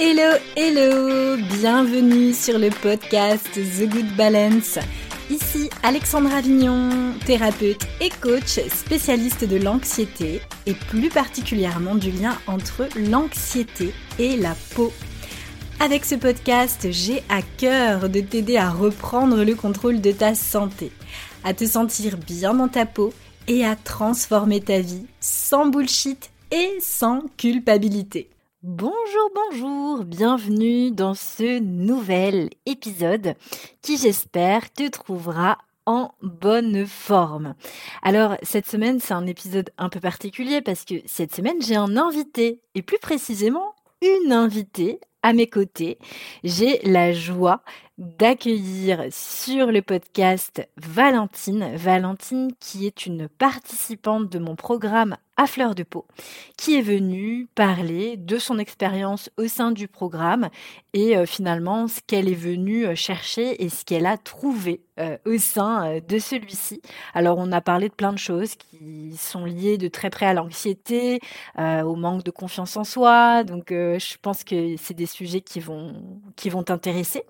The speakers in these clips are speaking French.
Hello, hello Bienvenue sur le podcast The Good Balance. Ici Alexandra Avignon, thérapeute et coach spécialiste de l'anxiété et plus particulièrement du lien entre l'anxiété et la peau. Avec ce podcast, j'ai à cœur de t'aider à reprendre le contrôle de ta santé, à te sentir bien dans ta peau et à transformer ta vie sans bullshit et sans culpabilité. Bonjour, bonjour, bienvenue dans ce nouvel épisode qui j'espère te trouvera en bonne forme. Alors cette semaine c'est un épisode un peu particulier parce que cette semaine j'ai un invité et plus précisément une invitée à mes côtés. J'ai la joie d'accueillir sur le podcast Valentine. Valentine qui est une participante de mon programme à fleur de peau, qui est venue parler de son expérience au sein du programme et euh, finalement ce qu'elle est venue euh, chercher et ce qu'elle a trouvé euh, au sein de celui-ci. Alors on a parlé de plein de choses qui sont liées de très près à l'anxiété, au manque de confiance en soi, donc je pense que c'est des sujets qui vont qui vont t'intéresser.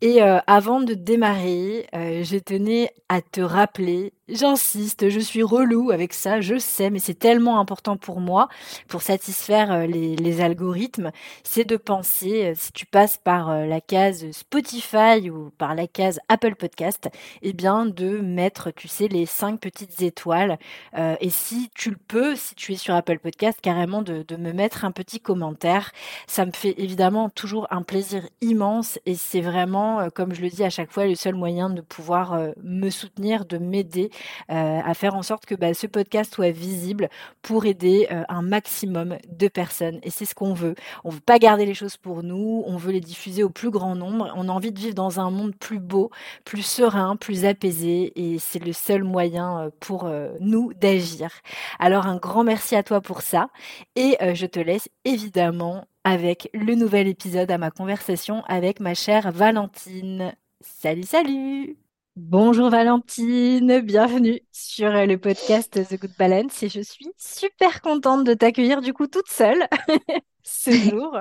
Et avant de démarrer, je tenais à te rappeler J'insiste, je suis relou avec ça, je sais, mais c'est tellement important pour moi, pour satisfaire euh, les, algorithmes, c'est de penser, euh, si tu passes par euh, la case Spotify ou par la case Apple Podcast, eh bien de mettre, tu sais, les cinq petites étoiles. et si tu le peux, si tu es sur Apple Podcast, carrément de, de me mettre un petit commentaire. Ça me fait évidemment toujours un plaisir immense et c'est vraiment, comme je le dis à chaque fois, le seul moyen de pouvoir me soutenir, de m'aider euh, à faire en sorte que bah, ce podcast soit visible pour aider euh, un maximum de personnes. Et c'est ce qu'on veut. On veut pas garder les choses pour nous, on veut les diffuser au plus grand nombre. On a envie de vivre dans un monde plus beau, plus serein, plus apaisé. Et c'est le seul moyen euh, pour nous d'agir. Alors un grand merci à toi pour ça. Et je te laisse évidemment avec le nouvel épisode à ma conversation avec ma chère Valentine. Salut, salut Bonjour Valentine, bienvenue sur euh, le podcast The Good Balance et je suis super contente de t'accueillir du coup toute seule ce jour.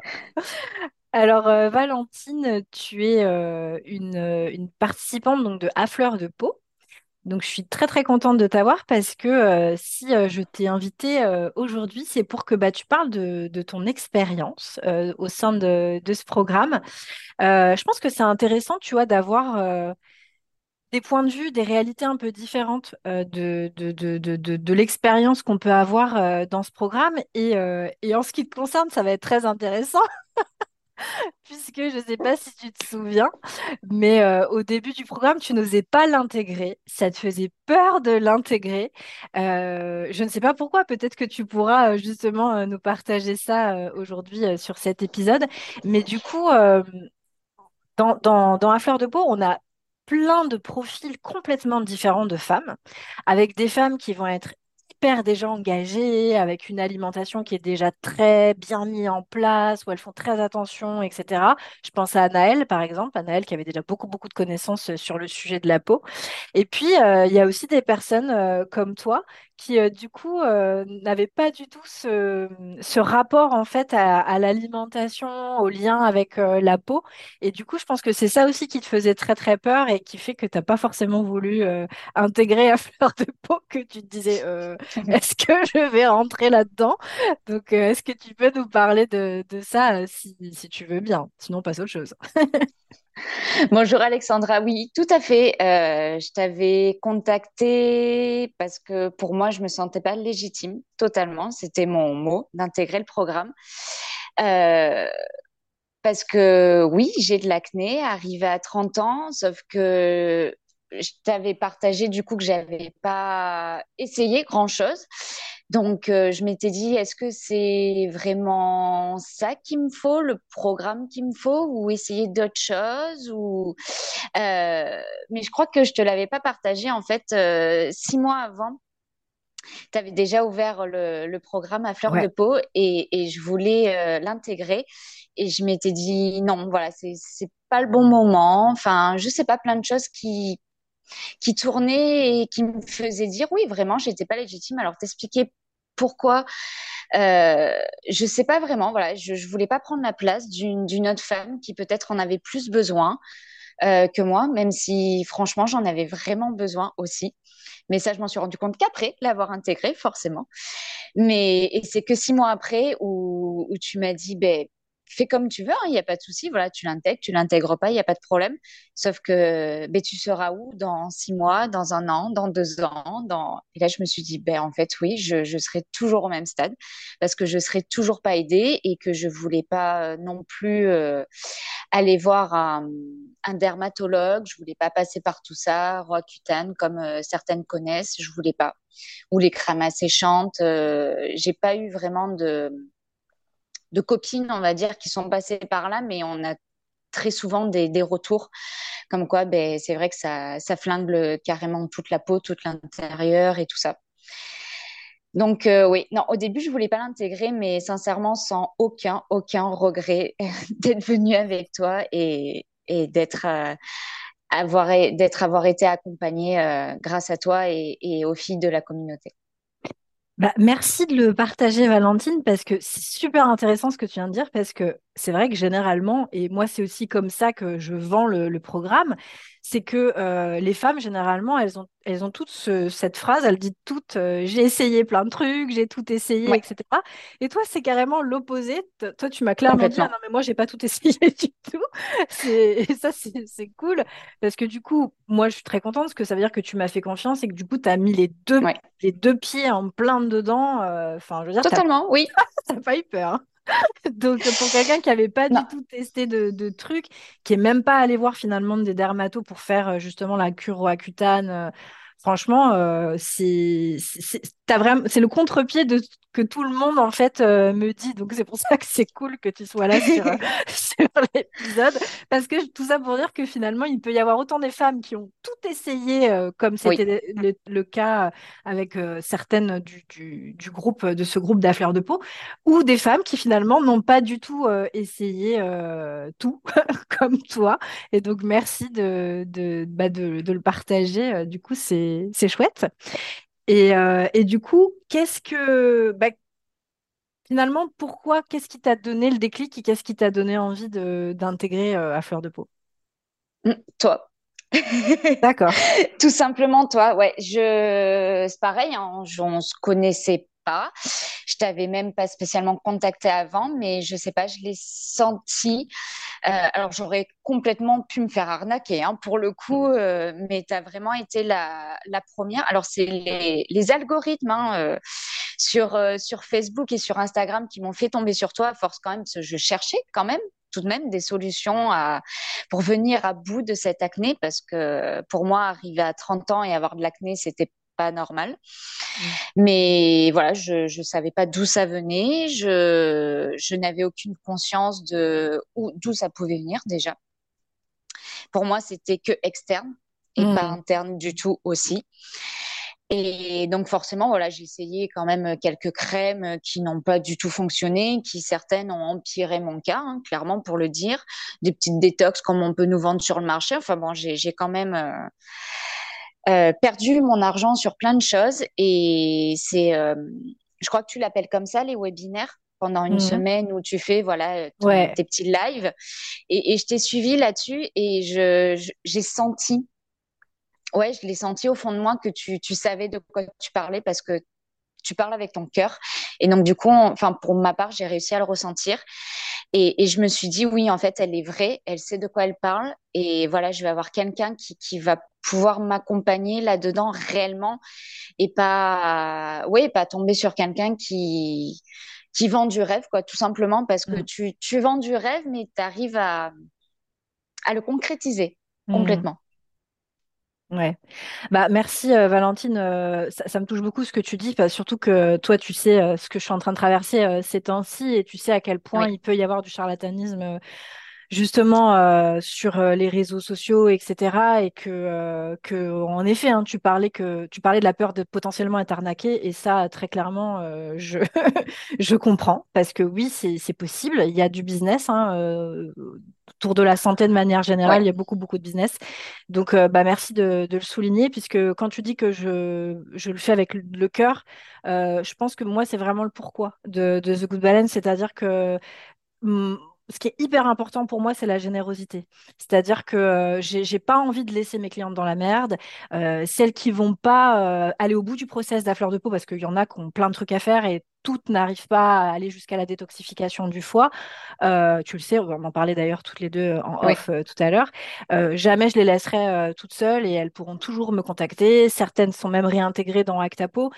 Alors euh, Valentine, tu es euh, une, une participante donc de À fleur de peau. Donc je suis très très contente de t'avoir parce que si je t'ai invitée aujourd'hui, c'est pour que bah, tu parles de, de ton expérience au sein de, de ce programme. je pense que c'est intéressant, tu vois, d'avoir des points de vue, des réalités un peu différentes euh, de, de, de, de, l'expérience qu'on peut avoir euh, dans ce programme. Et, euh, et, en ce qui te concerne, ça va être très intéressant, puisque je ne sais pas si tu te souviens, mais au début du programme, tu n'osais pas l'intégrer. Ça te faisait peur de l'intégrer. je ne sais pas pourquoi, peut-être que tu pourras justement nous partager ça aujourd'hui sur cet épisode. Mais du coup... Dans, dans, dans, fleur de peau, on a plein de profils complètement différents de femmes, avec des femmes qui vont être hyper déjà engagées, avec une alimentation qui est déjà très bien mise en place, où elles font très attention, etc. Je pense à Anaëlle, par exemple, Anaëlle qui avait déjà beaucoup, beaucoup de connaissances sur le sujet de la peau. Et puis, euh, il y a aussi des personnes euh, comme toi qui euh, du coup euh, n'avait pas du tout ce, ce, rapport en fait à, l'alimentation, au lien avec euh, la peau. Et du coup, je pense que c'est ça aussi qui te faisait très très peur et qui fait que tu n'as pas forcément voulu intégrer à fleur de peau, que tu te disais est-ce que je vais rentrer là-dedans? Donc, est-ce que tu peux nous parler de, de ça si, si tu veux bien? Sinon, on passe à autre chose. Bonjour Alexandra, oui, tout à fait. Euh, je t'avais contacté parce que pour moi, je me sentais pas légitime totalement. C'était mon mot d'intégrer le programme. Euh, parce que oui, j'ai de l'acné, arrivé à 30 ans, sauf que je t'avais partagé du coup que j'avais pas essayé grand chose. Donc, euh, je m'étais dit, est-ce que c'est vraiment ça qu'il me faut, le programme qu'il me faut, ou essayer d'autres choses ou... Euh, mais je crois que je te l'avais pas partagé. En fait, euh, six mois avant, tu avais déjà ouvert le, programme à fleur de peau et, et je voulais l'intégrer. Et je m'étais dit, non, voilà, c'est pas le bon moment. Enfin, je sais pas, plein de choses qui, qui tournaient et qui me faisaient dire, oui, vraiment, j'étais pas légitime. Alors, t'expliquer pourquoi Euh, je sais pas vraiment. Voilà, je, je voulais pas prendre la place d'une autre femme qui peut-être en avait plus besoin euh, que moi, même si franchement j'en avais vraiment besoin aussi. Mais ça, je m'en suis rendu compte qu'après l'avoir intégré, forcément. Mais et c'est que six mois après où, où tu m'as dit, ben fais comme tu veux, il hein, n'y a pas de souci. Voilà, tu l'intègres, tu l'intègres pas, il n'y a pas de problème. Sauf que ben, tu seras où dans six mois, dans un an, dans deux ans dans... Et là, je me suis dit, ben, en fait, oui, je, serai toujours au même stade parce que je serai toujours pas aidée et que je voulais pas euh, non plus euh, aller voir un, dermatologue. Je voulais pas passer par tout ça, Roaccutane, comme euh, certaines connaissent. Je voulais pas. Ou les crèmes asséchantes. Euh, j'ai pas eu vraiment de de copines, on va dire, qui sont passées par là, mais on a très souvent des, retours comme quoi ben, c'est vrai que ça, ça flingue carrément toute la peau, tout l'intérieur et tout ça. Donc euh, oui, non, au début je voulais pas l'intégrer, mais sincèrement sans aucun aucun regret d'être venue avec toi et, d'être euh, avoir d'être avoir été accompagnée euh, grâce à toi et, et aux filles de la communauté. Bah, merci de le partager, Valentine, parce que c'est super intéressant ce que tu viens de dire, parce que c'est vrai que généralement, et moi c'est aussi comme ça que je vends le, programme, c'est que euh, les femmes, généralement, elles ont, elles ont toutes cette phrase, elles disent toutes euh, j'ai essayé plein de trucs, j'ai tout essayé, etc. Et toi, c'est carrément l'opposé. Toi, tu m'as clairement dit ah non, mais moi, j'ai pas tout essayé du tout. Et ça, c'est cool, parce que du coup, moi, je suis très contente, parce que ça veut dire que tu m'as fait confiance et que du coup, tu as mis les deux, les deux pieds en plein dedans. Euh, enfin, je veux dire, Totalement, oui. T'as pas eu peur. Hein. Donc, pour quelqu'un qui n'avait pas du tout testé de, trucs, qui est même pas allé voir finalement des dermatos pour faire euh, justement la cure roaccutane, euh, franchement, euh, c'est c'est le contre-pied de que tout le monde en fait euh, me dit. Donc c'est pour ça que c'est cool que tu sois là sur, l'épisode, parce que tout ça pour dire que finalement il peut y avoir autant des femmes qui ont tout essayé, euh, comme c'était le, cas avec certaines du, du, du, groupe de ce groupe d'affleurs de peau, ou des femmes qui finalement n'ont pas du tout essayé tout comme toi. Et donc merci de de, bah, de, de le partager. Du coup c'est c'est chouette. Et, euh, et du coup, qu'est-ce que bah, finalement, pourquoi, qu'est-ce qui t'a donné le déclic et qu'est-ce qui t'a donné envie de d'intégrer euh, à Fleur de Peau? Mmh, toi. D'accord. Tout simplement toi. Ouais, je c'est pareil, hein, on se connaissait pas. Je t'avais même pas spécialement contacté avant, mais je sais pas, je l'ai senti. Euh, alors j'aurais complètement pu me faire arnaquer hein, pour le coup, euh, mais tu as vraiment été la, la première. Alors c'est les, les, algorithmes hein, euh, sur, sur Facebook et sur Instagram qui m'ont fait tomber sur toi à force quand même, parce que je cherchais quand même tout de même des solutions à, pour venir à bout de cette acné parce que pour moi, arriver à 30 ans et avoir de l'acné, c'était pas normal. Mm. Mais voilà, je ne savais pas d'où ça venait. Je, je n'avais aucune conscience de d'où ça pouvait venir déjà. Pour moi, c'était que externe et pas mm. interne du tout aussi. Et donc forcément, voilà, j'ai essayé quand même quelques crèmes qui n'ont pas du tout fonctionné, qui certaines ont empiré mon cas, hein, clairement pour le dire. Des petites détox comme on peut nous vendre sur le marché. Enfin bon, j'ai quand même euh, euh, perdu mon argent sur plein de choses et c'est, euh, je crois que tu l'appelles comme ça, les webinaires pendant une mhm. semaine où tu fais voilà tes petits lives. Et, et je t'ai suivi là-dessus et je, j'ai senti ouais je l'ai senti au fond de moi que tu, tu savais de quoi tu parlais parce que tu parles avec ton cœur. Et donc du coup enfin pour ma part j'ai réussi à le ressentir et, et, je me suis dit oui en fait elle est vraie elle sait de quoi elle parle et voilà je vais avoir quelqu'un qui, qui va pouvoir m'accompagner là-dedans réellement et pas, ouais, pas tomber sur quelqu'un qui, qui vend du rêve, quoi, tout simplement parce que mm. tu, tu vends du rêve, mais tu arrives à, à le concrétiser mm. complètement. Ouais. Bah, merci euh, Valentine. Euh, ça, me touche beaucoup ce que tu dis, surtout que toi, tu sais euh, ce que je suis en train de traverser ces temps-ci et tu sais à quel point il peut y avoir du charlatanisme justement euh, sur euh, les réseaux sociaux, etc. Et que, euh, que en effet, hein, tu parlais que tu parlais de la peur de potentiellement être arnaqué, et ça, très clairement, je je comprends parce que oui, c'est possible. Il y a du business hein, autour de la santé de manière générale. Il y a beaucoup beaucoup de business. Donc, bah merci de, de, le souligner puisque quand tu dis que je je le fais avec le cœur, je pense que moi, c'est vraiment le pourquoi de, de The Good Balance, c'est-à-dire que hum, ce qui est hyper important pour moi, c'est la générosité. C'est-à-dire que euh, j'ai pas envie de laisser mes clientes dans la merde. Euh, celles qui vont pas euh, aller au bout du process de la fleur de peau, parce qu'il y en a qui ont plein de trucs à faire et toutes n'arrivent pas à aller jusqu'à la détoxification du foie. tu le sais, on en parlait d'ailleurs toutes les deux en off tout à l'heure. jamais je les laisserai toutes seules et elles pourront toujours me contacter. Certaines sont même réintégrées dans Actapo.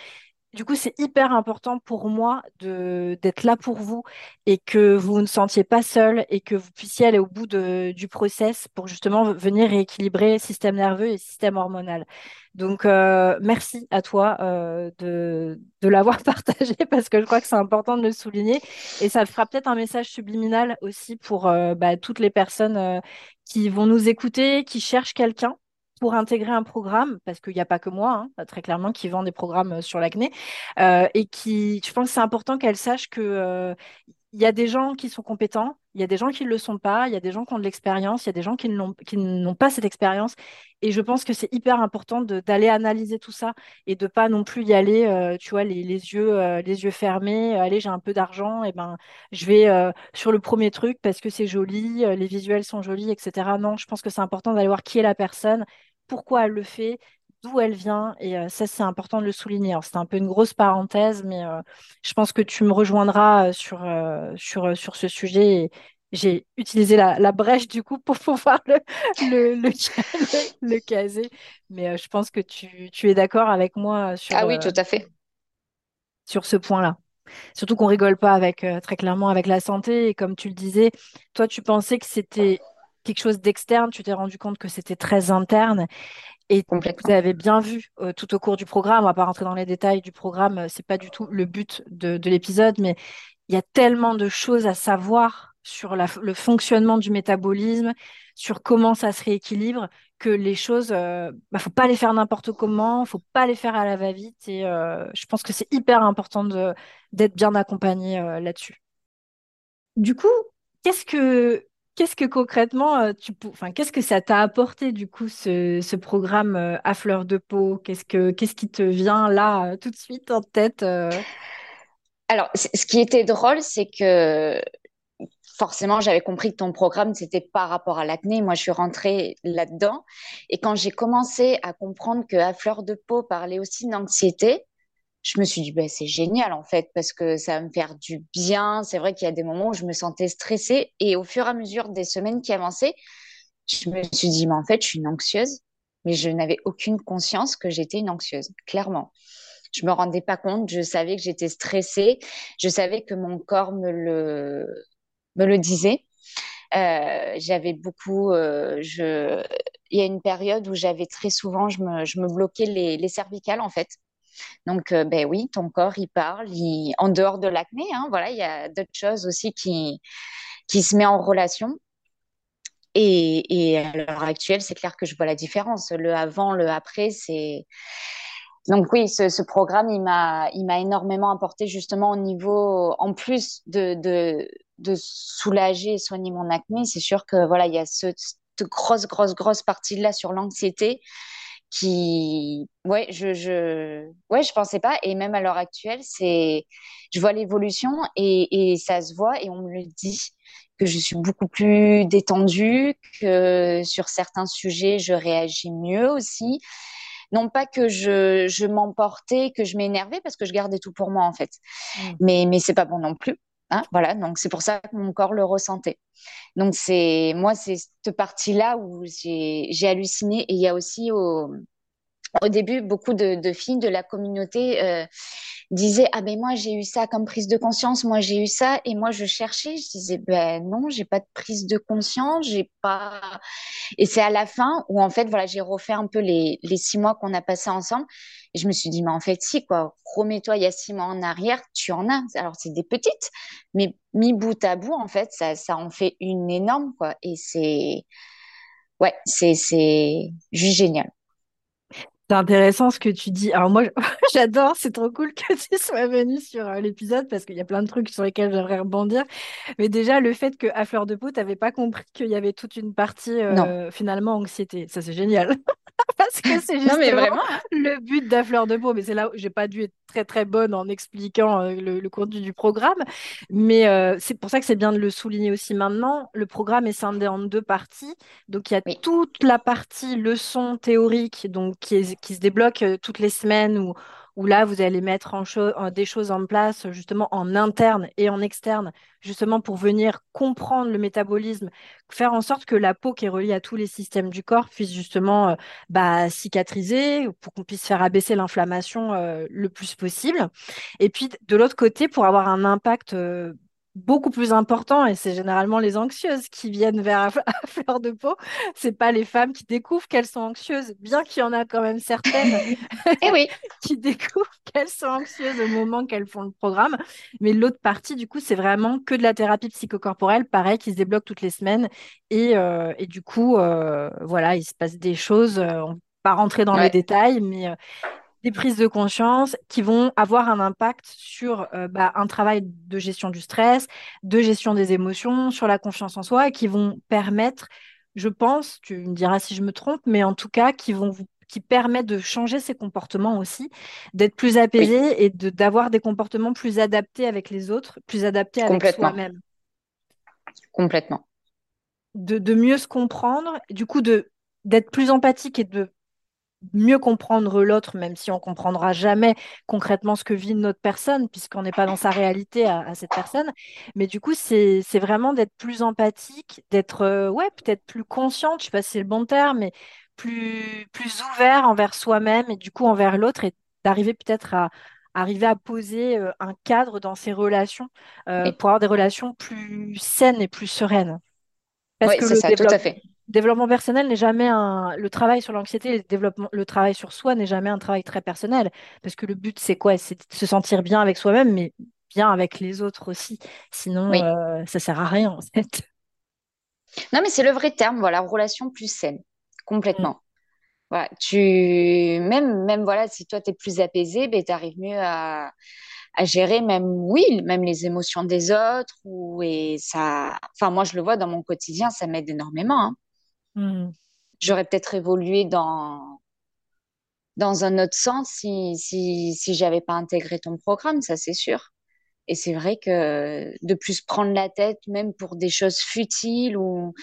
Du coup, c'est hyper important pour moi d'être là pour vous et que vous ne sentiez pas seul et que vous puissiez aller au bout du process pour justement venir rééquilibrer système nerveux et système hormonal. Donc, euh, merci à toi euh, de, de l'avoir partagé parce que je crois que c'est important de le souligner et ça fera peut-être un message subliminal aussi pour euh, bah, toutes les personnes qui vont nous écouter, qui cherchent quelqu'un pour intégrer un programme, parce qu'il n'y a pas que moi, hein, très clairement, qui vend des programmes euh, sur l'acné, euh, et qui, je pense que c'est important qu'elle sache que euh, y a des gens qui sont compétents, il y a des gens qui ne le sont pas, il y a des gens qui ont de l'expérience, il y a des gens qui n'ont pas cette expérience. Et je pense que c'est hyper important d'aller analyser tout ça et de pas non plus y aller, tu vois, les, yeux, les yeux fermés. Allez, j'ai un peu d'argent, et ben je vais sur le premier truc parce que c'est joli, les visuels sont jolis, etc. Non, je pense que c'est important d'aller voir qui est la personne, pourquoi elle le fait, d'où elle vient. Et euh, ça, c'est important de le souligner. C'est un peu une grosse parenthèse, mais euh, je pense que tu me rejoindras euh, sur, sur, sur ce sujet. J'ai utilisé la, brèche du coup pour pouvoir le, le, le, caser. Mais je pense que tu, tu es d'accord avec moi sur, ah oui, tout à fait. sur ce point-là. Surtout qu'on rigole pas avec très clairement avec la santé. Et comme tu le disais, toi, tu pensais que c'était quelque chose d'externe, tu t'es rendu compte que c'était très interne. Et vous avez bien vu euh, tout au cours du programme, on va pas rentrer dans les détails du programme, euh, c'est pas du tout le but de, l'épisode, mais il y a tellement de choses à savoir sur le fonctionnement du métabolisme, sur comment ça se rééquilibre, que les choses, euh, bah, faut pas les faire n'importe comment, faut pas les faire à la va-vite. Et je pense que c'est hyper important d'être bien accompagné là-dessus. Du coup, qu'est-ce que Qu'est-ce que concrètement, euh, tu, enfin, qu'est-ce que ça t'a apporté du coup ce, programme euh, à fleur de peau? Qu'est-ce que, qu'est-ce qui te vient là euh, tout de suite en tête Alors, ce qui était drôle, c'est que forcément, j'avais compris que ton programme, c'était par rapport à l'acné. Moi, je suis rentrée là-dedans. Et quand j'ai commencé à comprendre que à fleur de peau parlait aussi d'anxiété, je me suis dit, ben, c'est génial en fait, parce que ça va me faire du bien. C'est vrai qu'il y a des moments où je me sentais stressée et au fur et à mesure des semaines qui avançaient, je me suis dit, mais en fait, je suis une anxieuse, mais je n'avais aucune conscience que j'étais une anxieuse, clairement. Je me rendais pas compte, je savais que j'étais stressée, je savais que mon corps me le, me le disait. Euh, j'avais beaucoup, euh, il y a une période où j'avais très souvent, je me, je me bloquais les cervicales en fait. Donc, euh, ben oui, ton corps, il parle. En dehors de l'acné, hein, voilà, il y a d'autres choses aussi qui, qui se mettent en relation. Et, à l'heure actuelle, c'est clair que je vois la différence. Le avant, le après, c'est. Donc oui, ce, programme, il m'a, il m'a énormément apporté justement au niveau, en plus de, de, de soulager et soigner mon acné. C'est sûr que voilà, il y a ce, cette grosse, grosse, grosse partie là sur l'anxiété qui ouais je je ouais je pensais pas. Et même à l'heure actuelle c'est je vois l'évolution et, et ça se voit et on me le dit que je suis beaucoup plus détendue que sur certains sujets je réagis mieux aussi. Non pas que je je m'emportais que je m'énervais parce que je gardais tout pour moi en fait. Mmh. mais mais c'est pas bon non plus Hein, voilà, donc c'est pour ça que mon corps le ressentait. Donc c'est moi, c'est cette partie-là où j'ai halluciné. Et il y a aussi au, au début beaucoup de, filles de la communauté euh, disaient ah ben moi j'ai eu ça comme prise de conscience, moi j'ai eu ça et moi je cherchais, je disais ben non j'ai pas de prise de conscience, j'ai pas et c'est à la fin où en fait voilà j'ai refait un peu les les six mois qu'on a passé ensemble et je me suis dit mais en fait si quoi, remets-toi il y a six mois en arrière, tu en as. Alors c'est des petites, mais mis bout à bout en fait ça ça en fait une énorme quoi et c'est ouais c'est juste génial. C'est intéressant ce que tu dis. Alors moi, j'adore, c'est trop cool que tu sois venu sur euh, l'épisode parce qu'il y a plein de trucs sur lesquels j'aimerais rebondir. Mais déjà, le fait qu'à Fleur de Peau, tu n'avais pas compris qu'il y avait toute une partie euh, finalement anxiété. Ça, c'est génial. parce que c'est justement le but de Fleur de Peau. Mais c'est là où j'ai pas dû être très très bonne en expliquant euh, le, contenu du programme. Mais c'est pour ça que c'est bien de le souligner aussi maintenant. Le programme est scindé en deux parties. Donc il y a toute la partie leçon théorique, donc qui est qui se débloquent euh, toutes les semaines où, où là, vous allez mettre des choses en place justement en interne et en externe, justement pour venir comprendre le métabolisme, faire en sorte que la peau qui est reliée à tous les systèmes du corps puisse justement euh, bah, cicatriser, pour qu'on puisse faire abaisser l'inflammation euh, le plus possible. Et puis de l'autre côté, pour avoir un impact beaucoup plus important et c'est généralement les anxieuses qui viennent vers à, fleur de peau. C'est pas les femmes qui découvrent qu'elles sont anxieuses, bien qu'il y en a quand même certaines et eh oui. qui découvrent qu'elles sont anxieuses au moment qu'elles font le programme. Mais l'autre partie, du coup, c'est vraiment que de la thérapie psychocorporelle, pareil, qui se débloque toutes les semaines. Et, euh, et du coup, euh, voilà, il se passe des choses. Euh, on pas rentrer dans les détails, mais des prises de conscience qui vont avoir un impact sur euh, bah, un travail de gestion du stress, de gestion des émotions, sur la confiance en soi, et qui vont permettre, je pense, tu me diras si je me trompe, mais en tout cas, qui vont vous qui permettent de changer ses comportements aussi, d'être plus apaisé et de, d'avoir des comportements plus adaptés avec les autres, plus adaptés avec soi-même. Complètement. De, de, mieux se comprendre, du coup de d'être plus empathique et de mieux comprendre l'autre, même si on comprendra jamais concrètement ce que vit notre personne, puisqu'on n'est pas dans sa réalité à, cette personne. Mais du coup, c'est vraiment d'être plus empathique, d'être euh, ouais, peut-être plus consciente, je sais pas si c'est le bon terme, mais plus, plus ouvert envers soi-même et du coup envers l'autre et d'arriver peut-être à arriver à poser euh, un cadre dans ses relations euh, pour avoir des relations plus saines et plus sereines. Parce oui, c'est ça, tout à fait développement personnel n'est jamais un. Le travail sur l'anxiété, le développement, le travail sur soi n'est jamais un travail très personnel. Parce que le but, c'est quoi? C'est de se sentir bien avec soi-même, mais bien avec les autres aussi. Sinon, ça euh, ça sert à rien, en fait. Non, mais c'est le vrai terme, voilà, relation plus saine, complètement. Mm. tu même même voilà, si toi tu es plus apaisé, ben tu arrives mieux à, à gérer même oui, même les émotions des autres ou et ça enfin moi je le vois dans mon quotidien, ça m'aide énormément. Hein. Hmm. J'aurais peut-être évolué dans, dans un autre sens si, si, si j'avais pas intégré ton programme, ça c'est sûr. Et c'est vrai que de plus prendre la tête, même pour des choses futiles ou,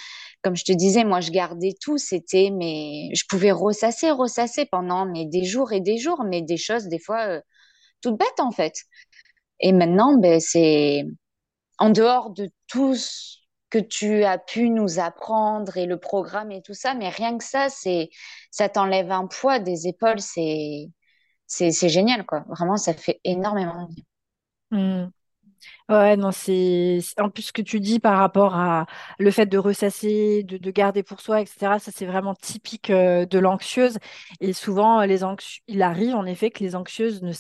comme je te disais, moi je gardais tout, c'était, mais je pouvais ressasser, ressasser pendant mais des jours et des jours, mais des choses des fois euh, toutes bêtes en fait. Et maintenant, ben c'est en dehors de tout que tu as pu nous apprendre et le programme et tout ça, mais rien que ça, c'est ça t'enlève un poids des épaules, c'est c'est génial quoi. Vraiment, ça fait énormément de bien. Mmh. Ouais, non, c'est en plus ce que tu dis par rapport à le fait de ressasser, de, de garder pour soi, etc. Ça, c'est vraiment typique euh, de l'anxieuse. Et souvent, les anxieux, il arrive en effet que les anxieuses ne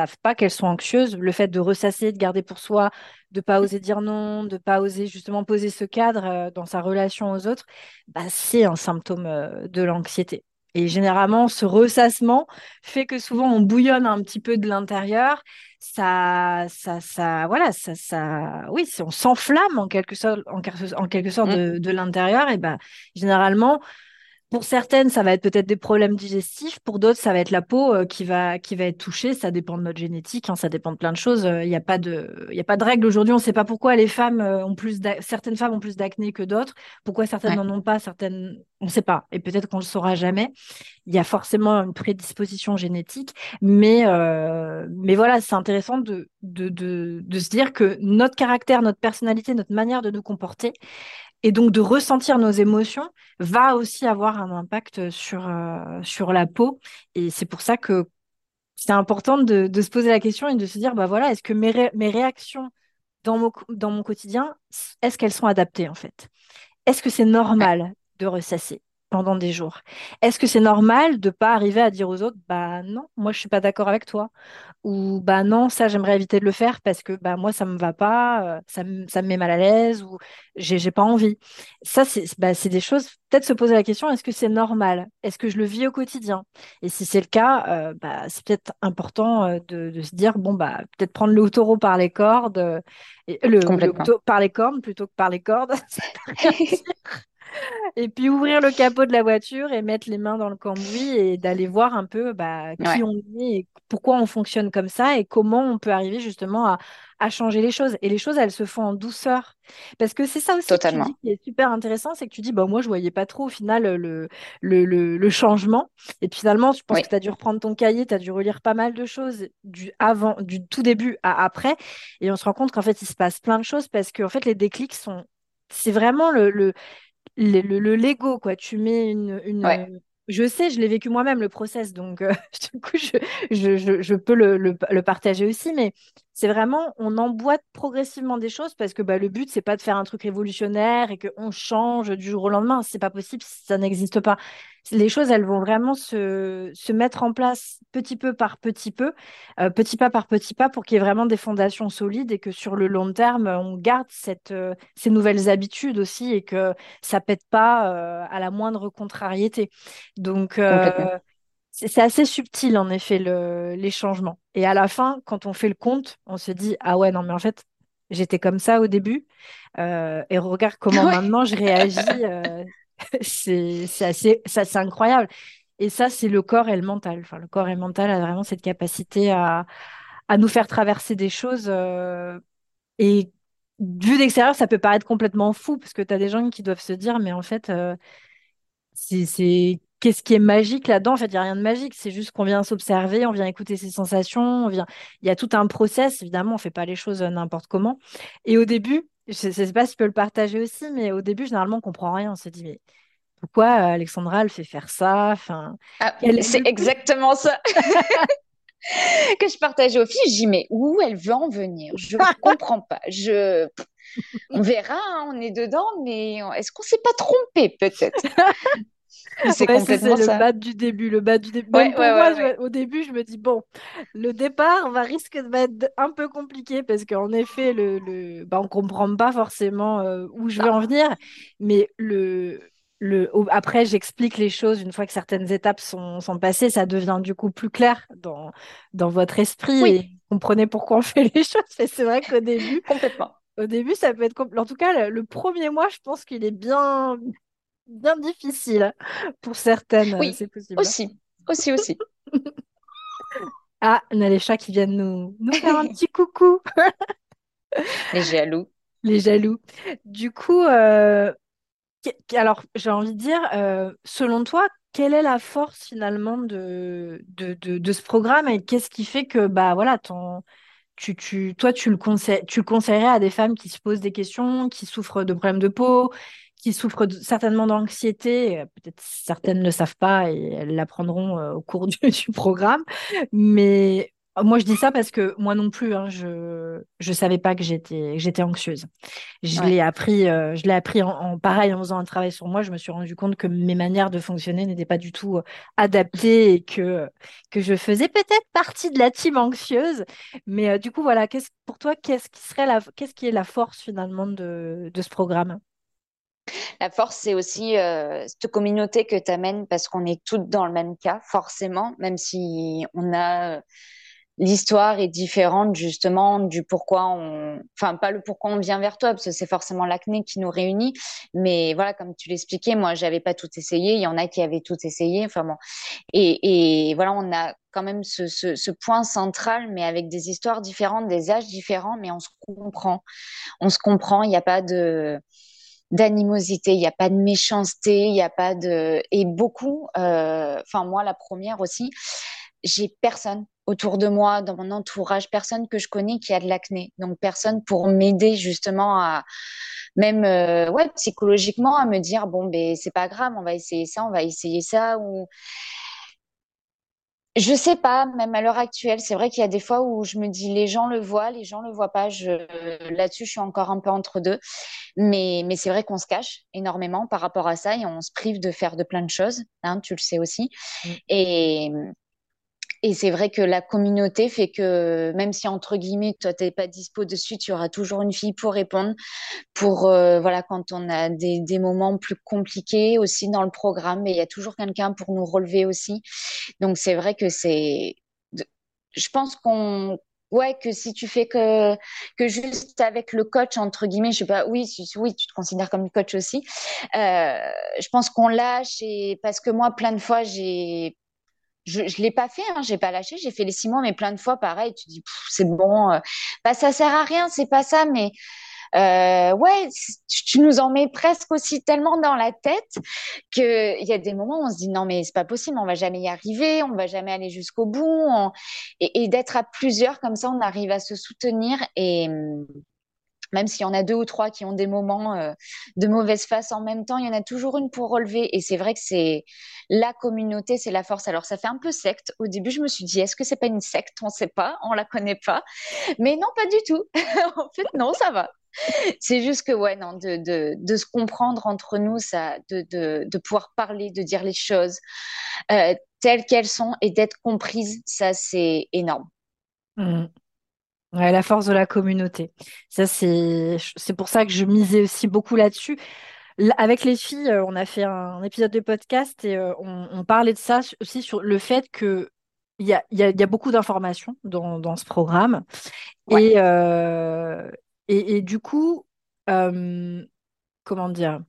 savent pas qu'elles sont anxieuses. Le fait de ressasser, de garder pour soi, de pas oser dire non, de pas oser justement poser ce cadre euh, dans sa relation aux autres, bah, c'est un symptôme euh, de l'anxiété. Et généralement, ce ressassement fait que souvent on bouillonne un petit peu de l'intérieur. Ça, ça, ça, voilà, ça, ça, oui, on s'enflamme en quelque sorte, en, quelque sorte mmh. de, de l'intérieur. Et ben, généralement, pour certaines, ça va être peut-être des problèmes digestifs. Pour d'autres, ça va être la peau euh, qui va qui va être touchée. Ça dépend de notre génétique. Hein, ça dépend de plein de choses. Il n'y a pas de il a pas de règle aujourd'hui. On ne sait pas pourquoi les femmes euh, ont plus certaines femmes ont plus d'acné que d'autres. Pourquoi certaines n'en ont pas, certaines on ne sait pas. Et peut-être qu'on le saura jamais. Il y a forcément une prédisposition génétique, mais euh, mais voilà, c'est intéressant de, de de de se dire que notre caractère, notre personnalité, notre manière de nous comporter et donc de ressentir nos émotions va aussi avoir un impact sur, euh, la peau. Et c'est pour ça que c'est important de, se poser la question et de se dire, bah voilà, est-ce que mes, mes réactions dans mon, dans mon quotidien, est-ce qu'elles sont adaptées en fait? Est-ce que c'est normal de ressasser? Pendant des jours. Est-ce que c'est normal de pas arriver à dire aux autres, bah non, moi je suis pas d'accord avec toi? Ou bah non, ça j'aimerais éviter de le faire parce que bah moi ça me va pas, euh, ça, me, ça me met mal à l'aise ou j'ai, j'ai pas envie. Ça c'est bah, c'est des choses, peut-être se poser la question, est-ce que c'est normal? Est-ce que je le vis au quotidien? Et si c'est le cas, euh, bah, c'est peut-être important euh, de, de, se dire, bon bah peut-être prendre le taureau par les cordes, et, le, le par les cornes plutôt que par les cordes. et puis ouvrir le capot de la voiture et mettre les mains dans le cambouis et d'aller voir un peu bah, qui on est et pourquoi on fonctionne comme ça et comment on peut arriver justement à, à changer les choses. Et les choses, elles se font en douceur. Parce que c'est ça aussi qui est super intéressant, c'est que tu dis, bah, moi, je voyais pas trop au final le, le, le, le changement. Et puis finalement, je pense que tu as dû reprendre ton cahier, tu as dû relire pas mal de choses du, avant, du tout début à après. Et on se rend compte qu'en fait, il se passe plein de choses parce que en fait, les déclics sont... C'est vraiment le, le le, Lego, quoi. Tu mets une. une Je sais, je l'ai vécu moi-même, le process, donc euh, du coup, je, je, je, peux le, le, partager aussi, mais c'est vraiment, on emboîte progressivement des choses parce que bah, le but, c'est pas de faire un truc révolutionnaire et qu'on change du jour au lendemain. C'est pas possible, ça n'existe pas les choses, elles vont vraiment se, se, mettre en place petit peu par petit peu, euh, petit pas par petit pas, pour qu'il y ait vraiment des fondations solides et que sur le long terme, on garde cette, euh, ces nouvelles habitudes aussi et que ça pète pas euh, à la moindre contrariété. Donc, c'est assez subtil, en effet, le, les changements. Et à la fin, quand on fait le compte, on se dit, ah ouais, non, mais en fait, j'étais comme ça au début. et regarde comment maintenant je réagis c'est assez, ça, c'est incroyable. Et ça, c'est le corps et le mental. Enfin, le corps et le mental a vraiment cette capacité à, à nous faire traverser des choses. Euh, et vu d'extérieur, ça peut paraître complètement fou, parce que tu as des gens qui doivent se dire, mais en fait, euh, c'est qu'est-ce qui est magique là-dedans? En fait, il n'y a rien de magique. C'est juste qu'on vient s'observer, on vient écouter ses sensations. On vient... Il y a tout un process. Évidemment, on ne fait pas les choses n'importe comment. Et au début, je ne sais pas si tu peux le partager aussi, mais au début, généralement, on ne comprend rien. On se dit, mais pourquoi Alexandra, elle fait faire ça? Enfin, ah, C'est exactement ça. que je partageais aux filles, je dis mais où elle veut en venir? Je ne comprends pas. Je... On verra, hein, on est dedans, mais est-ce qu'on s'est pas trompé peut-être? c'est complètement ça. le bas du début, le bas du début. moi, au début, je me dis bon, le départ va risque être un peu compliqué parce qu'en effet, le, le... Bah, on comprend pas forcément euh, où je veux en venir, mais le le, après, j'explique les choses une fois que certaines étapes sont, sont, passées, ça devient du coup plus clair dans, dans votre esprit et vous comprenez pourquoi on fait les choses. c'est vrai qu'au début, complètement. Au début, ça peut être en tout cas le, premier mois, je pense qu'il est bien bien difficile pour certaines. Oui, c'est possible. Aussi, aussi, aussi. ah, on a les chats qui viennent nous, nous faire un petit coucou. les jaloux. Les jaloux. Du coup, euh, alors j'ai envie de dire, euh, selon toi, quelle est la force finalement de, de, de, ce programme et qu'est-ce qui fait que bah voilà ton tu, tu, toi, tu le, conseilles, tu le conseillerais à des femmes qui se posent des questions, qui souffrent de problèmes de peau, qui souffrent certainement d'anxiété. Peut-être certaines ne le savent pas et elles l'apprendront euh, au cours du, du, programme. Mais moi, je dis ça parce que moi non plus, hein, je je savais pas que j'étais j'étais anxieuse. Je l'ai appris, euh, je l'ai appris en, pareil en faisant un travail sur moi. Je me suis rendu compte que mes manières de fonctionner n'étaient pas du tout euh, adaptées et que que je faisais peut-être partie de la team anxieuse. Mais du coup, voilà, qu'est-ce pour toi, qu'est-ce qui serait la qu'est-ce qui est la force finalement de de ce programme? La force, c'est aussi euh, cette communauté que tu amènes parce qu'on est toutes dans le même cas, forcément, même si on a l'histoire est différente justement du pourquoi on, enfin pas le pourquoi on vient vers toi parce que c'est forcément l'acné qui nous réunit, mais voilà comme tu l'expliquais, moi j'avais pas tout essayé, il y en a qui avaient tout essayé, enfin bon, et, voilà on a quand même ce, ce, point central, mais avec des histoires différentes, des âges différents, mais on se comprend, on se comprend, il n'y a pas de d'animosité, il n'y a pas de méchanceté, il n'y a pas de et beaucoup, euh, enfin moi la première aussi, j'ai personne autour de moi, dans mon entourage, personne que je connais qui a de l'acné, donc personne pour m'aider justement à même euh, ouais psychologiquement à me dire bon ben c'est pas grave, on va essayer ça, on va essayer ça Je sais pas, même à l'heure actuelle, c'est vrai qu'il y a des fois où je me dis les gens le voient, les gens le voient pas. Je, là-dessus, je suis encore un peu entre deux. Mais, mais c'est vrai qu'on se cache énormément par rapport à ça et on se prive de faire de plein de choses. Hein, tu le sais aussi. Mm. Et, et c'est vrai que la communauté fait que même si entre guillemets toi t'es pas dispo dessus, tu auras toujours une fille pour répondre. Pour euh, voilà quand on a des, des moments plus compliqués aussi dans le programme, mais il y a toujours quelqu'un pour nous relever aussi. Donc c'est vrai que c'est, je pense qu'on Ouais, que si tu fais que, que juste avec le coach, entre guillemets, je sais pas, oui, oui, tu te considères comme coach aussi. Euh, je pense qu'on lâche et parce que moi, plein de fois, j'ai je ne l'ai pas fait, hein, j'ai pas lâché, j'ai fait les six mois, mais plein de fois, pareil, tu dis, c'est bon, euh, bah, ça sert à rien, c'est pas ça, mais euh, ouais, tu nous en mets presque aussi tellement dans la tête qu'il y a des moments où on se dit, non, mais c'est pas possible, on va jamais y arriver, on va jamais aller jusqu'au bout, et, et d'être à plusieurs, comme ça, on arrive à se soutenir et même s'il y en a deux ou trois qui ont des moments euh, de mauvaise face en même temps, il y en a toujours une pour relever. Et c'est vrai que c'est la communauté, c'est la force. Alors ça fait un peu secte. Au début, je me suis dit, est-ce que c'est pas une secte? On ne sait pas, on la connaît pas. Mais non, pas du tout. en fait, non, ça va. C'est juste que, ouais, non, de, se comprendre entre nous, de, pouvoir parler, de dire les choses euh, telles qu'elles sont et d'être comprises, ça, c'est énorme. Mmh. Ouais, la force de la communauté. Ça, c'est, c'est pour ça que je misais aussi beaucoup là-dessus. Avec les filles, euh, on a fait un épisode de podcast et euh, on, parlait de ça aussi sur le fait que il y a, y, a, y a, beaucoup d'informations dans, dans, ce programme. Et, euh, et, et, du coup, comment dire?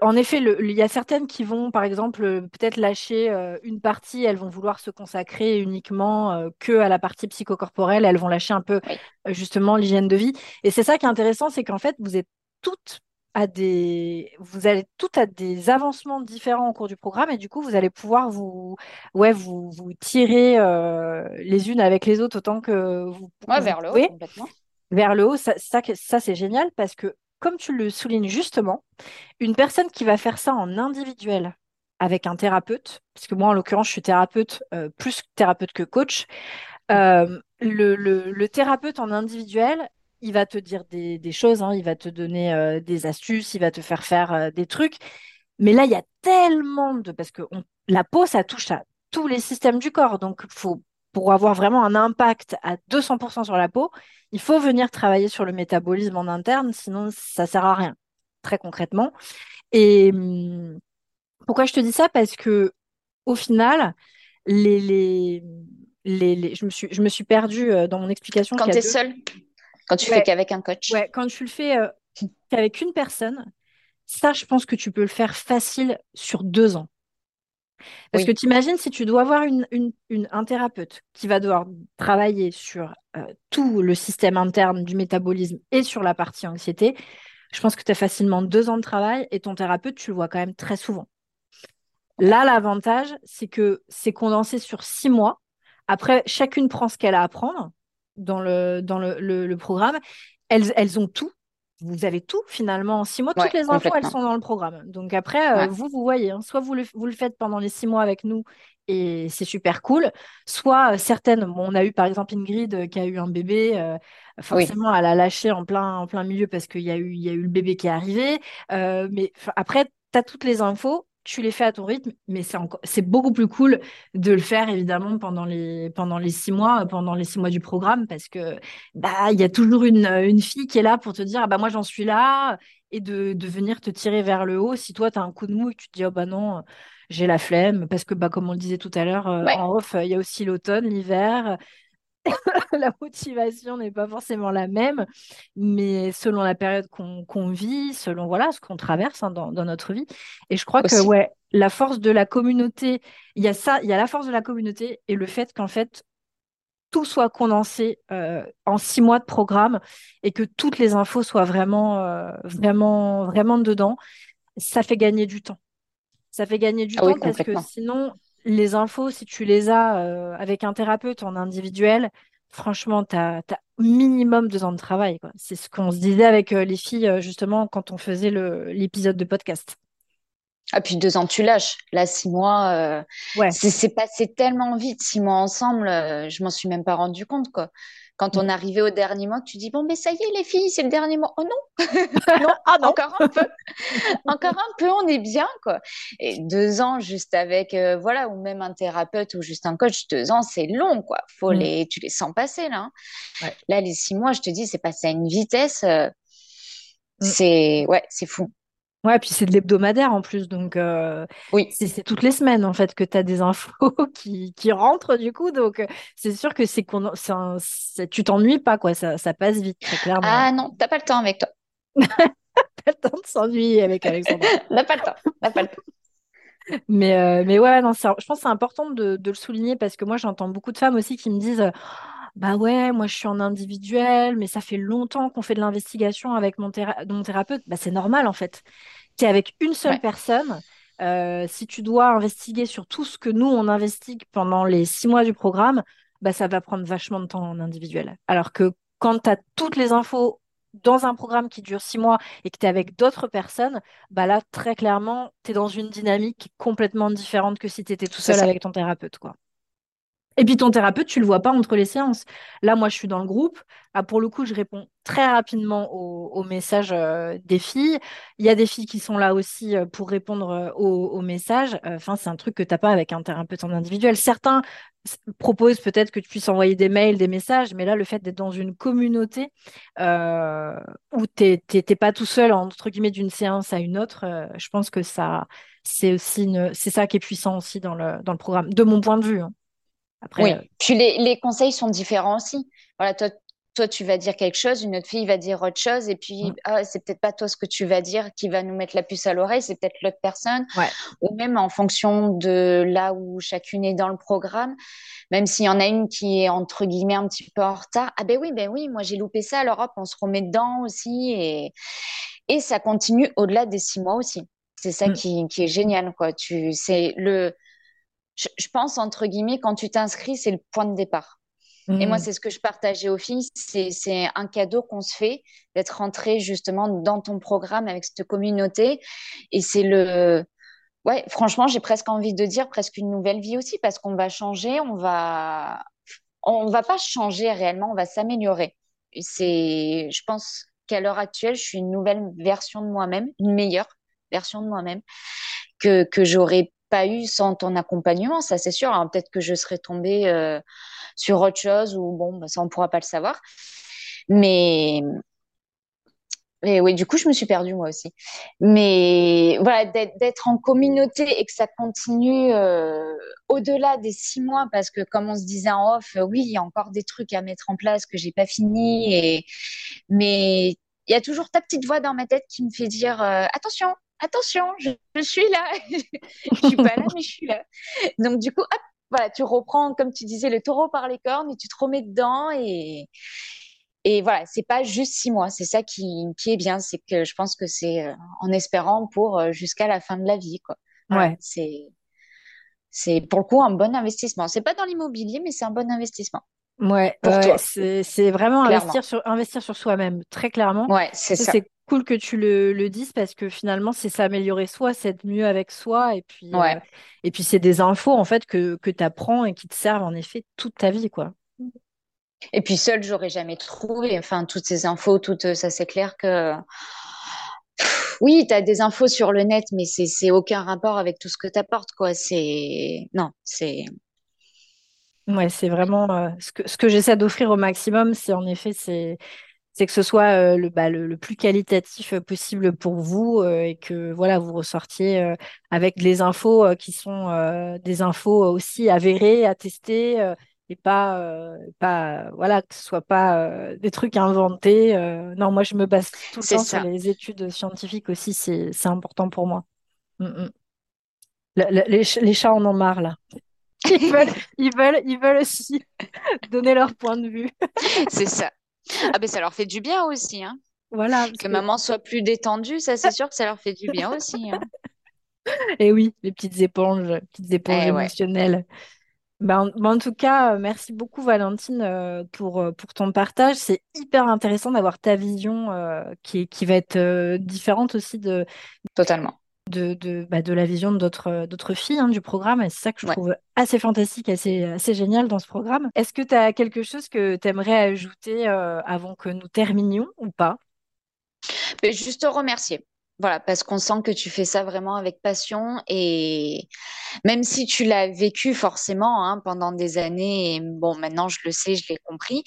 En effet, il y a certaines qui vont, par exemple, euh, peut-être lâcher euh, une partie, elles vont vouloir se consacrer uniquement euh, que à la partie psychocorporelle, elles vont lâcher un peu justement l'hygiène de vie. Et c'est ça qui est intéressant, c'est qu'en fait, vous êtes toutes à des, vous allez toutes à des avancements différents au cours du programme et du coup, vous allez pouvoir vous, ouais, vous, vous tirer les unes avec les autres autant que vous. Ouais, vers le haut, complètement. Vers le haut, ça, ça, ça c'est génial parce que comme tu le soulignes justement, une personne qui va faire ça en individuel avec un thérapeute, parce que moi en l'occurrence je suis thérapeute, euh, plus thérapeute que coach, euh, le, thérapeute en individuel, il va te dire des, choses, hein, il va te donner euh, des astuces, il va te faire faire des trucs. Mais là, il y a tellement de... Parce que la peau, ça touche à tous les systèmes du corps. Donc, faut, pour avoir vraiment un impact à 200% sur la peau, il faut venir travailler sur le métabolisme en interne, sinon ça sert à rien, très concrètement. Et hum, pourquoi je te dis ça? Parce que au final, les, les, les, je, me suis, je me suis perdue euh, dans mon explication. Quand tu es seule, quand tu fais qu'avec un coach. Ouais, quand tu le fais euh, qu'avec une personne, ça, je pense que tu peux le faire facile sur deux ans. Parce que tu imagines si tu dois avoir une, un thérapeute qui va devoir travailler sur euh, tout le système interne du métabolisme et sur la partie anxiété, je pense que tu as facilement deux ans de travail et ton thérapeute, tu le vois quand même très souvent. Là, l'avantage, c'est que c'est condensé sur six mois. Après, chacune prend ce qu'elle a à apprendre dans le, dans le, programme. Elles, elles ont tout vous avez tout finalement en six mois. Toutes les infos, elles sont dans le programme. Donc après, euh, vous, vous voyez, hein, soit vous le, vous le, faites pendant les six mois avec nous et c'est super cool, soit euh, certaines, on a eu par exemple Ingrid euh, qui a eu un bébé, forcément elle a lâché en plein, en plein milieu parce qu'il y, a eu, y a eu le bébé qui est arrivé. mais après, tu as toutes les infos tu les fais à ton rythme, mais c'est beaucoup plus cool de le faire évidemment pendant les pendant les six mois, pendant les six mois du programme, parce que bah il y a toujours une, une fille qui est là pour te dire ah bah moi j'en suis là et de, de venir te tirer vers le haut. Si toi tu as un coup de mou et que tu te dis oh bah non j'ai la flemme, parce que bah comme on le disait tout à l'heure euh, en off, il y a aussi l'automne, l'hiver, la motivation n'est pas forcément la même, mais selon la période qu'on vit, selon voilà ce qu'on traverse hein, dans, notre vie. Et je crois que ouais, la force de la communauté, il y a ça, il y a la force de la communauté et le fait qu'en fait tout soit condensé euh, en six mois de programme et que toutes les infos soient vraiment, euh, vraiment, vraiment dedans, ça fait gagner du temps. Ça fait gagner du ah temps parce que sinon, les infos, si tu les as euh, avec un thérapeute en individuel, franchement, tu as, minimum deux ans de travail. C'est ce qu'on se disait avec euh, les filles, euh, justement, quand on faisait l'épisode de podcast. Ah, puis deux ans, tu lâches. Là, six mois, euh, Ouais. c'est passé tellement vite. Six mois ensemble, je m'en suis même pas rendu compte, quoi. Quand on arrivait au dernier mois, tu dis, bon, mais ça y est, les filles, c'est le dernier mois. Oh non, non, ah non, encore un peu. encore un peu, on est bien, quoi. Et deux ans juste avec, euh, voilà, ou même un thérapeute ou juste un coach, deux ans, c'est long, quoi. Faut mm. les, tu les sens passer, là. Hein. Là, les six mois, je te dis, c'est passé à une vitesse. Mm. C'est, ouais, c'est fou. Ouais, puis c'est de l'hebdomadaire en plus, donc euh, oui. c'est toutes les semaines en fait que tu as des infos qui, qui, rentrent du coup, donc euh, c'est sûr que c'est qu'on tu t'ennuies pas quoi, ça, ça, passe vite très clairement. Ah non, t'as pas le temps avec toi. pas le temps de s'ennuyer avec Alexandre. n'a pas le temps, n'a pas le temps. Mais, euh, mais ouais, non, je pense que c'est important de, de, le souligner parce que moi j'entends beaucoup de femmes aussi qui me disent bah ouais, moi je suis en individuel, mais ça fait longtemps qu'on fait de l'investigation avec mon, mon thérapeute. Bah, c'est normal en fait. Tu es avec une seule personne. Euh, si tu dois investiguer sur tout ce que nous on investigue pendant les six mois du programme, bah, ça va prendre vachement de temps en individuel. Alors que quand tu as toutes les infos dans un programme qui dure six mois et que tu es avec d'autres personnes, bah là, très clairement, tu es dans une dynamique complètement différente que si tu étais tout seul avec ton thérapeute. quoi. Et puis ton thérapeute, tu le vois pas entre les séances. Là, moi, je suis dans le groupe. Ah, pour le coup, je réponds très rapidement aux, messages euh, des filles. Il y a des filles qui sont là aussi euh, pour répondre euh, aux, messages. Enfin, c'est un truc que tu n'as pas avec un thérapeute en individuel. Certains proposent peut-être que tu puisses envoyer des mails, des messages, mais là, le fait d'être dans une communauté où tu n'es pas tout seul, entre guillemets, d'une séance à une autre, je pense que ça, c'est aussi c'est ça qui est puissant aussi dans le, dans le programme, de mon point de vue. Hein oui, euh, puis les, les, conseils sont différents aussi. Voilà, toi, toi, tu vas dire quelque chose, une autre fille va dire autre chose, et puis mm. ah, c'est peut-être pas toi ce que tu vas dire qui va nous mettre la puce à l'oreille, c'est peut-être l'autre personne. Ou même en fonction de là où chacune est dans le programme, même s'il y en a une qui est entre guillemets un petit peu en retard. Ah ben oui, ben oui, moi j'ai loupé ça, alors hop, on se remet dedans aussi, et, et ça continue au-delà des six mois aussi. C'est ça mm. qui, qui est génial, quoi. Tu, c'est le je, pense, entre guillemets, quand tu t'inscris, c'est le point de départ. Et moi, mmh. c'est ce que je partageais aux filles. C'est un cadeau qu'on se fait d'être rentré justement dans ton programme avec cette communauté. Et c'est le. Ouais, franchement, j'ai presque envie de dire presque une nouvelle vie aussi parce qu'on va changer, on va. On va pas changer réellement, on va s'améliorer. C'est. Je pense qu'à l'heure actuelle, je suis une nouvelle version de moi-même, une meilleure version de moi-même que, que j'aurais pas eu sans ton accompagnement, ça c'est sûr. Peut-être que je serais tombée euh, sur autre chose ou bon, bah, ça on pourra pas le savoir. Mais et oui, du coup, je me suis perdue moi aussi. Mais voilà, d'être en communauté et que ça continue euh, au-delà des six mois, parce que comme on se disait en off, oui, il y a encore des trucs à mettre en place que j'ai pas fini. Et mais il y a toujours ta petite voix dans ma tête qui me fait dire euh, attention, attention, je, suis là. je suis pas là, mais je suis là. Donc, du coup, hop, voilà, tu reprends, comme tu disais, le taureau par les cornes et tu te remets dedans et, et voilà, c'est pas juste six mois. C'est ça qui, qui est bien. C'est que je pense que c'est euh, en espérant pour euh, jusqu'à la fin de la vie, quoi. ouais. C'est, c'est pour le coup un bon investissement. C'est pas dans l'immobilier, mais c'est un bon investissement. Ouais, ouais c'est vraiment investir sur, investir sur soi-même, très clairement. Ouais, c'est ça cool que tu le, le dises parce que finalement, c'est s'améliorer soi, c'est être mieux avec soi. Et puis, euh, et puis c'est des infos en fait que, que tu apprends et qui te servent en effet toute ta vie. quoi. Et puis seul, j'aurais jamais trouvé. Enfin, toutes ces infos, toutes, ça c'est clair que. Oui, tu as des infos sur le net, mais c'est aucun rapport avec tout ce que tu apportes. Quoi. C'est. Non, c'est. Ouais, c'est vraiment euh, ce que, ce que j'essaie d'offrir au maximum, c'est en effet, c'est c'est que ce soit euh, bah, le, le, plus qualitatif euh, possible pour vous euh, et que voilà vous ressortiez avec des infos qui sont des infos aussi avérées, attestées et pas pas voilà que ce soit pas des trucs inventés. non, moi je me base tout le temps sur les études scientifiques aussi, c'est important pour moi. Mm, mm. les, les, chats en ont marre là. Ils veulent, ils veulent, ils veulent aussi donner leur point de vue. C'est ça. Ah ben ça leur fait du bien aussi, hein. Voilà. Que, maman soit plus détendue, ça c'est sûr que ça leur fait du bien aussi. Hein. Et oui, les petites éponges, petites éponges eh émotionnelles. Ben, ben, en tout cas, merci beaucoup Valentine euh, pour, euh, pour ton partage. C'est hyper intéressant d'avoir ta vision euh, qui, qui va être différente aussi de, Totalement de, de, bah, de la vision d'autres d'autres filles hein, du programme. Et c'est ça que je trouve assez fantastique, assez, assez génial dans ce programme. Est-ce que tu as quelque chose que tu aimerais ajouter avant que nous terminions ou pas? Mais Juste remercier. Voilà, parce qu'on sent que tu fais ça vraiment avec passion et même si tu l'as vécu forcément hein, pendant des années, et bon, maintenant je le sais, je l'ai compris,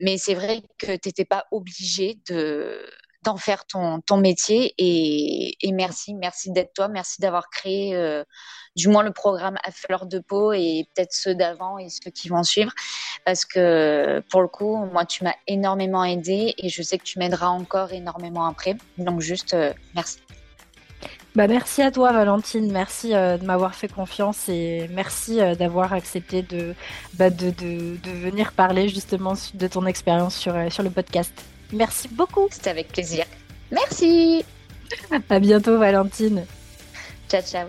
mais c'est vrai que tu n'étais pas obligé de d'en faire ton, ton métier et, et merci, merci d'être toi, merci d'avoir créé euh, du moins le programme à fleur de peau et peut-être ceux d'avant et ceux qui vont suivre parce que pour le coup, moi tu m'as énormément aidé et je sais que tu m'aideras encore énormément après. Donc juste euh, merci. Bah merci à toi Valentine, merci euh, de m'avoir fait confiance et merci d'avoir accepté de, bah, de, de, venir parler justement de ton expérience sur, sur le podcast. Merci beaucoup. C'était avec plaisir. Merci. À bientôt Valentine. Ciao ciao.